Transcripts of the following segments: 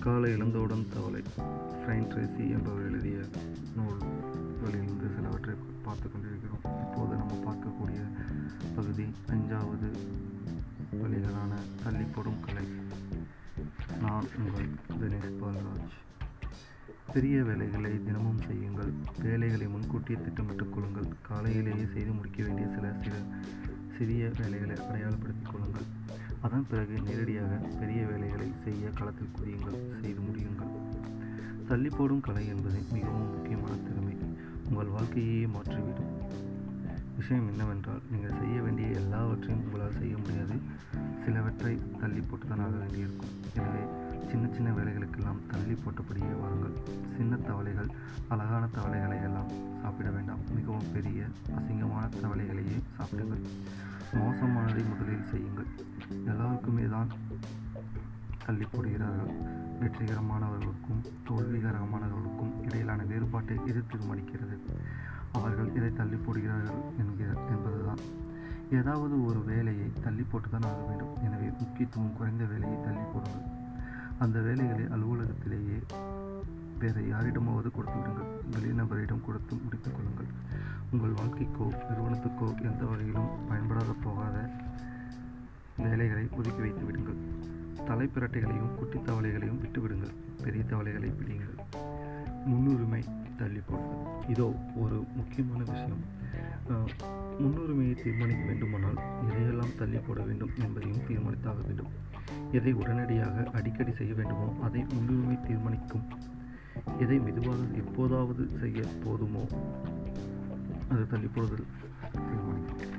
காலை எழுந்தவுடன் தவளை ஃப்ரைன் ட்ரேசி என்பவர் எழுதிய நூல்களிலிருந்து சிலவற்றை பார்த்து கொண்டிருக்கிறோம். இப்போது நம்ம பார்க்கக்கூடிய பகுதி அஞ்சாவது வழிகளான தள்ளிப்படும் கலை. நான் உங்கள் தினேஷ் பால்ராஜ். பெரிய வேலைகளை தினமும் செய்யுங்கள். வேலைகளை முன்கூட்டியே திட்டமிட்டுக் கொள்ளுங்கள். காலையிலேயே செய்து முடிக்க வேண்டிய சில சில சிறிய வேலைகளை அடையாளப்படுத்திக் கொள்ளுங்கள். அதன் பிறகு நேரடியாக பெரிய வேலைகளை செய்ய களத்தில் குதியுங்கள் செய்து முடியுங்கள். தள்ளி போடும் கலை என்பது மிகவும் முக்கியமான திறமை. உங்கள் வாழ்க்கையே மாற்றிவிடும். விஷயம் என்னவென்றால் நீங்கள் செய்ய வேண்டிய எல்லாவற்றையும் உங்களால் செய்ய முடியாது. சிலவற்றை தள்ளி போட்டுதான் ஆக வேண்டியிருக்கும். எனவே சின்ன சின்ன வேலைகளுக்கெல்லாம் தள்ளி போட்டபடியே வாருங்கள். சின்ன தவளைகள் அழகான தவளைகளை எல்லாம் சாப்பிட வேண்டாம். மிகவும் பெரிய அசிங்கமான தவளைகளையே சாப்பிடுங்கள். மோசமானதை முதலில் செய்யுங்கள். எல்லாருக்குமே தான் தள்ளி போடுகிறார்கள் வெற்றிகரமானவர்களுக்கும் தோல்விகரமானவர்களுக்கும் இடையிலான வேறுபாட்டை இது தீர்மானிக்கிறது அவர்கள் இதை தள்ளி போடுகிறார்கள் என்கிற என்பதுதான். ஏதாவது ஒரு வேலையை தள்ளி போட்டுதான் ஆக வேண்டும். எனவே முக்கியத்துவம் குறைந்த வேலையை தள்ளி போடுங்கள் அந்த வேலைகளை அலுவலகத்திலேயே வேறு யாரிடமாவது கொடுத்து விடுங்கள். வெளிநபரிடம் கொடுத்து முடித்துக் கொள்ளுங்கள். உங்கள் வாழ்க்கைக்கோ நிறுவனத்துக்கோ எந்த வகையிலும் பயன்படாத போகாத வேலைகளை ஒதுக்கி வைத்து விடுங்கள். தலைப்பிரட்டைகளையும் குட்டி தவளைகளையும் விட்டுவிடுங்கள் பெரிய தவளைகளை பிடியுங்கள். முன்னுரிமை தள்ளி போடுங்கள். இதோ ஒரு முக்கியமான விஷயம். முன்னுரிமையை தீர்மானிக்க வேண்டுமானால் எதையெல்லாம் தள்ளி போட வேண்டும் என்பதையும் தீர்மானித்தாக வேண்டும். எதை உடனடியாக அடிக்கடி செய்ய வேண்டுமோ அதை முன்னுரிமை தீர்மானிக்கும் எதை மெதுவாக எப்போதாவது செய்ய போதுமோ? அது தள்ளிப்போடுதல் தீர்மானிக்கும்.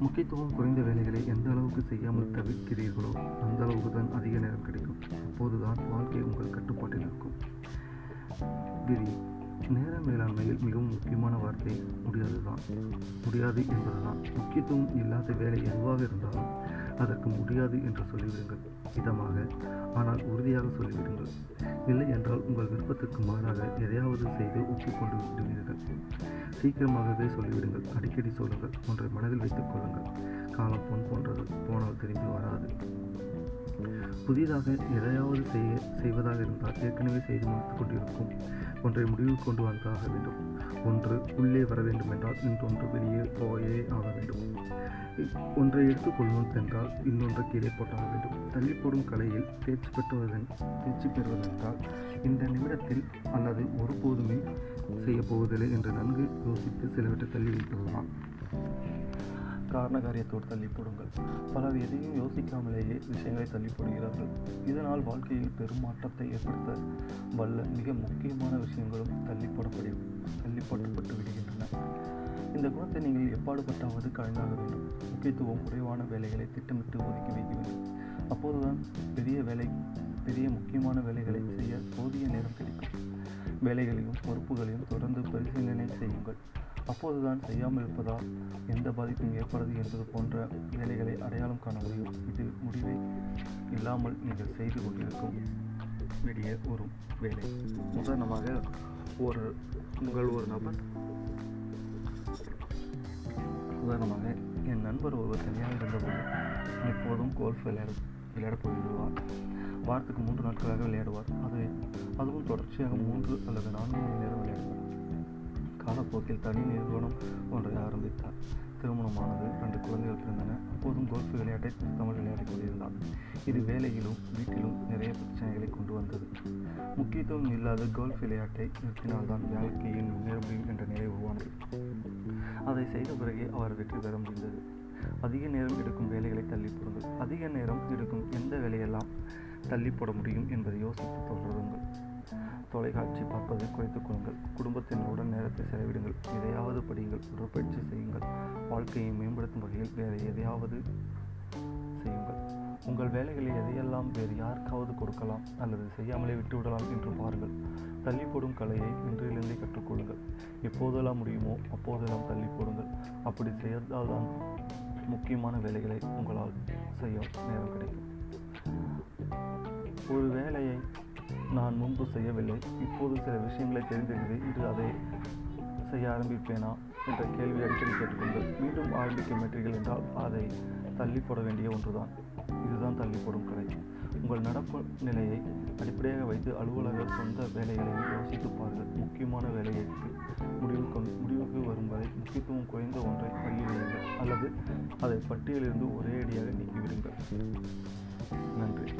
முக்கியத்துவம் குறைந்த வேலைகளை எந்த அளவுக்கு செய்யாமல் தவிர்க்கிறீர்களோ அந்த அளவுக்கு தான் அதிக நேரம் கிடைக்கும். அப்போதுதான் வாழ்க்கை உங்கள் கட்டுப்பாட்டில் இருக்கும். விதி நேர மேலாண்மையில் மிகவும் முக்கியமான வார்த்தை. முடியாதுதான். முடியாது என்பதுதான். முக்கியத்துவம் இல்லாத வேலை எதுவாக இருந்தாலும் அதற்கு முடியாது என்று சொல்லிவிடுங்கள். இதமாக நான் உறுதியாக சொல்லிவிடுங்கள் இல்லை என்றால் உங்கள் விருப்பத்துக்கு மாறாக எதையாவது செய்து ஒப்புக்கொண்டு விடுவீர்கள். சீக்கிரமாகவே சொல்லிவிடுங்கள். அடிக்கடி சொல்லுங்கள். ஒன்றை மனதில் வைத்துக் கொள்ளுங்கள். காலம் பொன் போன்றது போனால் திரும்பி வராது. புதிதாக எதையாவது செய்ய செய்வதாக இருந்தால் ஏற்கனவே செய்து முடித்துக் கொண்டிருக்கும். ஒன்றை முடிவுக்கு கொண்டு வந்தாக வேண்டும். ஒன்று உள்ளே வர வேண்டும் என்றால் இன்னொன்று வெளியே போயே ஆக வேண்டும். ஒன்றை எடுத்துக்கொள்வோம் என்றால் இன்னொன்று கீழே போட்டாக வேண்டும். தள்ளி போடும் கலையில் தேர்ச்சி பெற்றுவதன் தேர்ச்சி பெறுவதென்றால் இந்த நிமிடத்தில் அல்லது ஒருபோதுமே செய்யப்போவதில்லை என்று நன்கு யோசித்து சிலவற்றை தள்ளி வைத்துள்ளலாம் காரண காரியத்தோடு தள்ளி போடுங்கள். பலர் எதையும் யோசிக்காமலேயே விஷயங்களை தள்ளி போடுகிறார்கள். இதனால் வாழ்க்கையில் பெரும் மாற்றத்தை ஏற்படுத்த வல்ல மிக முக்கியமான விஷயங்களும் தள்ளிப்படப்படி தள்ளிப்படப்பட்டு விடுகின்றன. இந்த குணத்தை நீங்கள் எப்பாடுபட்டாவது கலந்தாக வேண்டும். முக்கியத்துவம் குறைவான வேலைகளை திட்டமிட்டு ஒதுக்கி வைக்க வேண்டும். அப்போதுதான் பெரிய வேலை பெரிய முக்கியமான வேலைகளை செய்ய போதிய நேரம் கிடைக்கும். வேலைகளையும் பொறுப்புகளையும் தொடர்ந்து பரிசீலனை செய்யுங்கள். அப்போதுதான் செய்யாமல் இருப்பதால் எந்த பாதிப்பும் ஏற்படாது என்பது போன்ற வேலைகளை அடையாளம் காண முடியும். இது முடிவை இல்லாமல் நீங்கள் செய்து கொண்டிருக்கும் வேண்டிய ஒரு வேலை. உதாரணமாக ஒரு உங்கள் ஒரு நபர் உதாரணமாக என் நண்பர் ஒருவர் தனியாக இருந்தபோது எப்போதும் கோல்ஃப் விளையாட விளையாடப் வாரத்துக்கு மூன்று நாட்களாக விளையாடுவார். அது அதுவும் தொடர்ச்சியாக மூன்று அல்லது நான்கு மணி நேரம் விளையாடுவார். காலப்போக்கில் தனி நிறுவனம் ஒன்றை ஆரம்பித்தார். திருமணமானது ரெண்டு குழந்தைகள் பிறந்தன. அப்போதும் கோல்ஃப் விளையாட்டை தமிழ் விளையாடிக் கொண்டிருந்தார் இது வேலையிலும் வீட்டிலும் நிறைய பிரச்சனைகளை கொண்டு வந்தது. முக்கியத்துவம் இல்லாத கோல்ஃப் விளையாட்டை நிறுத்தினால்தான் வாழ்க்கையின் முன்னேற முடியும் என்ற நிலை உருவானது. அதை செய்த பிறகே அவர் வெற்றி பெற முடிந்தது. அதிக நேரம் எடுக்கும் வேலைகளை தள்ளி போடுங்கள் அதிக நேரம் எடுக்கும் எந்த வேலையெல்லாம் தள்ளி போட முடியும் என்பதை யோசித்து தொடருங்கள் தொலைக்காட்சி பார்ப்பதை குறைத்துக் கொள்ளுங்கள். குடும்பத்தினருடன் நேரத்தை செலவிடுங்கள். எதையாவது படியுங்கள். உடற்பயிற்சி செய்யுங்கள். வாழ்க்கையை மேம்படுத்தும் வகையில் வேறு எதையாவது செய்யுங்கள். உங்கள் வேலைகளை எதையெல்லாம் வேறு யாருக்காவது கொடுக்கலாம் அல்லது செய்யாமலே விட்டுவிடலாம் என்று பாருங்கள். தள்ளி போடும் கலையை இன்றிலிருந்தே கற்றுக்கொள்ளுங்கள் எப்போதெல்லாம் முடியுமோ அப்போதெல்லாம் தள்ளி போடுங்கள். அப்படி செய்தால்தான் முக்கியமான வேலைகளை உங்களால் செய்ய நேரம் கிடைக்கும். ஒரு வேலையை நான் முன்பு செய்யவில்லை. இப்போது சில விஷயங்களை தெரிந்திருந்தது இது அதை செய்ய ஆரம்பிப்பேனா என்ற கேள்வி அடிக்கடி கேட்டுக்கொண்டு மீண்டும் ஆரம்பிக்க மாட்டீர்கள் என்றால் அதை தள்ளி போட வேண்டிய ஒன்றுதான். இதுதான் தள்ளிப்படும் கலை. உங்கள் நடப்பு நிலையை அடிப்படையாக வைத்து அலுவலக சொந்த வேலைகளை யோசித்து பாருங்கள். முக்கியமான வேலையை முடிவு முடிவுக்கு வரும் வரை முக்கியத்துவம் குறைந்த அல்லது அதை பட்டியலிருந்து ஒரே அடியாக நீக்கிவிடுங்கள். நன்றி.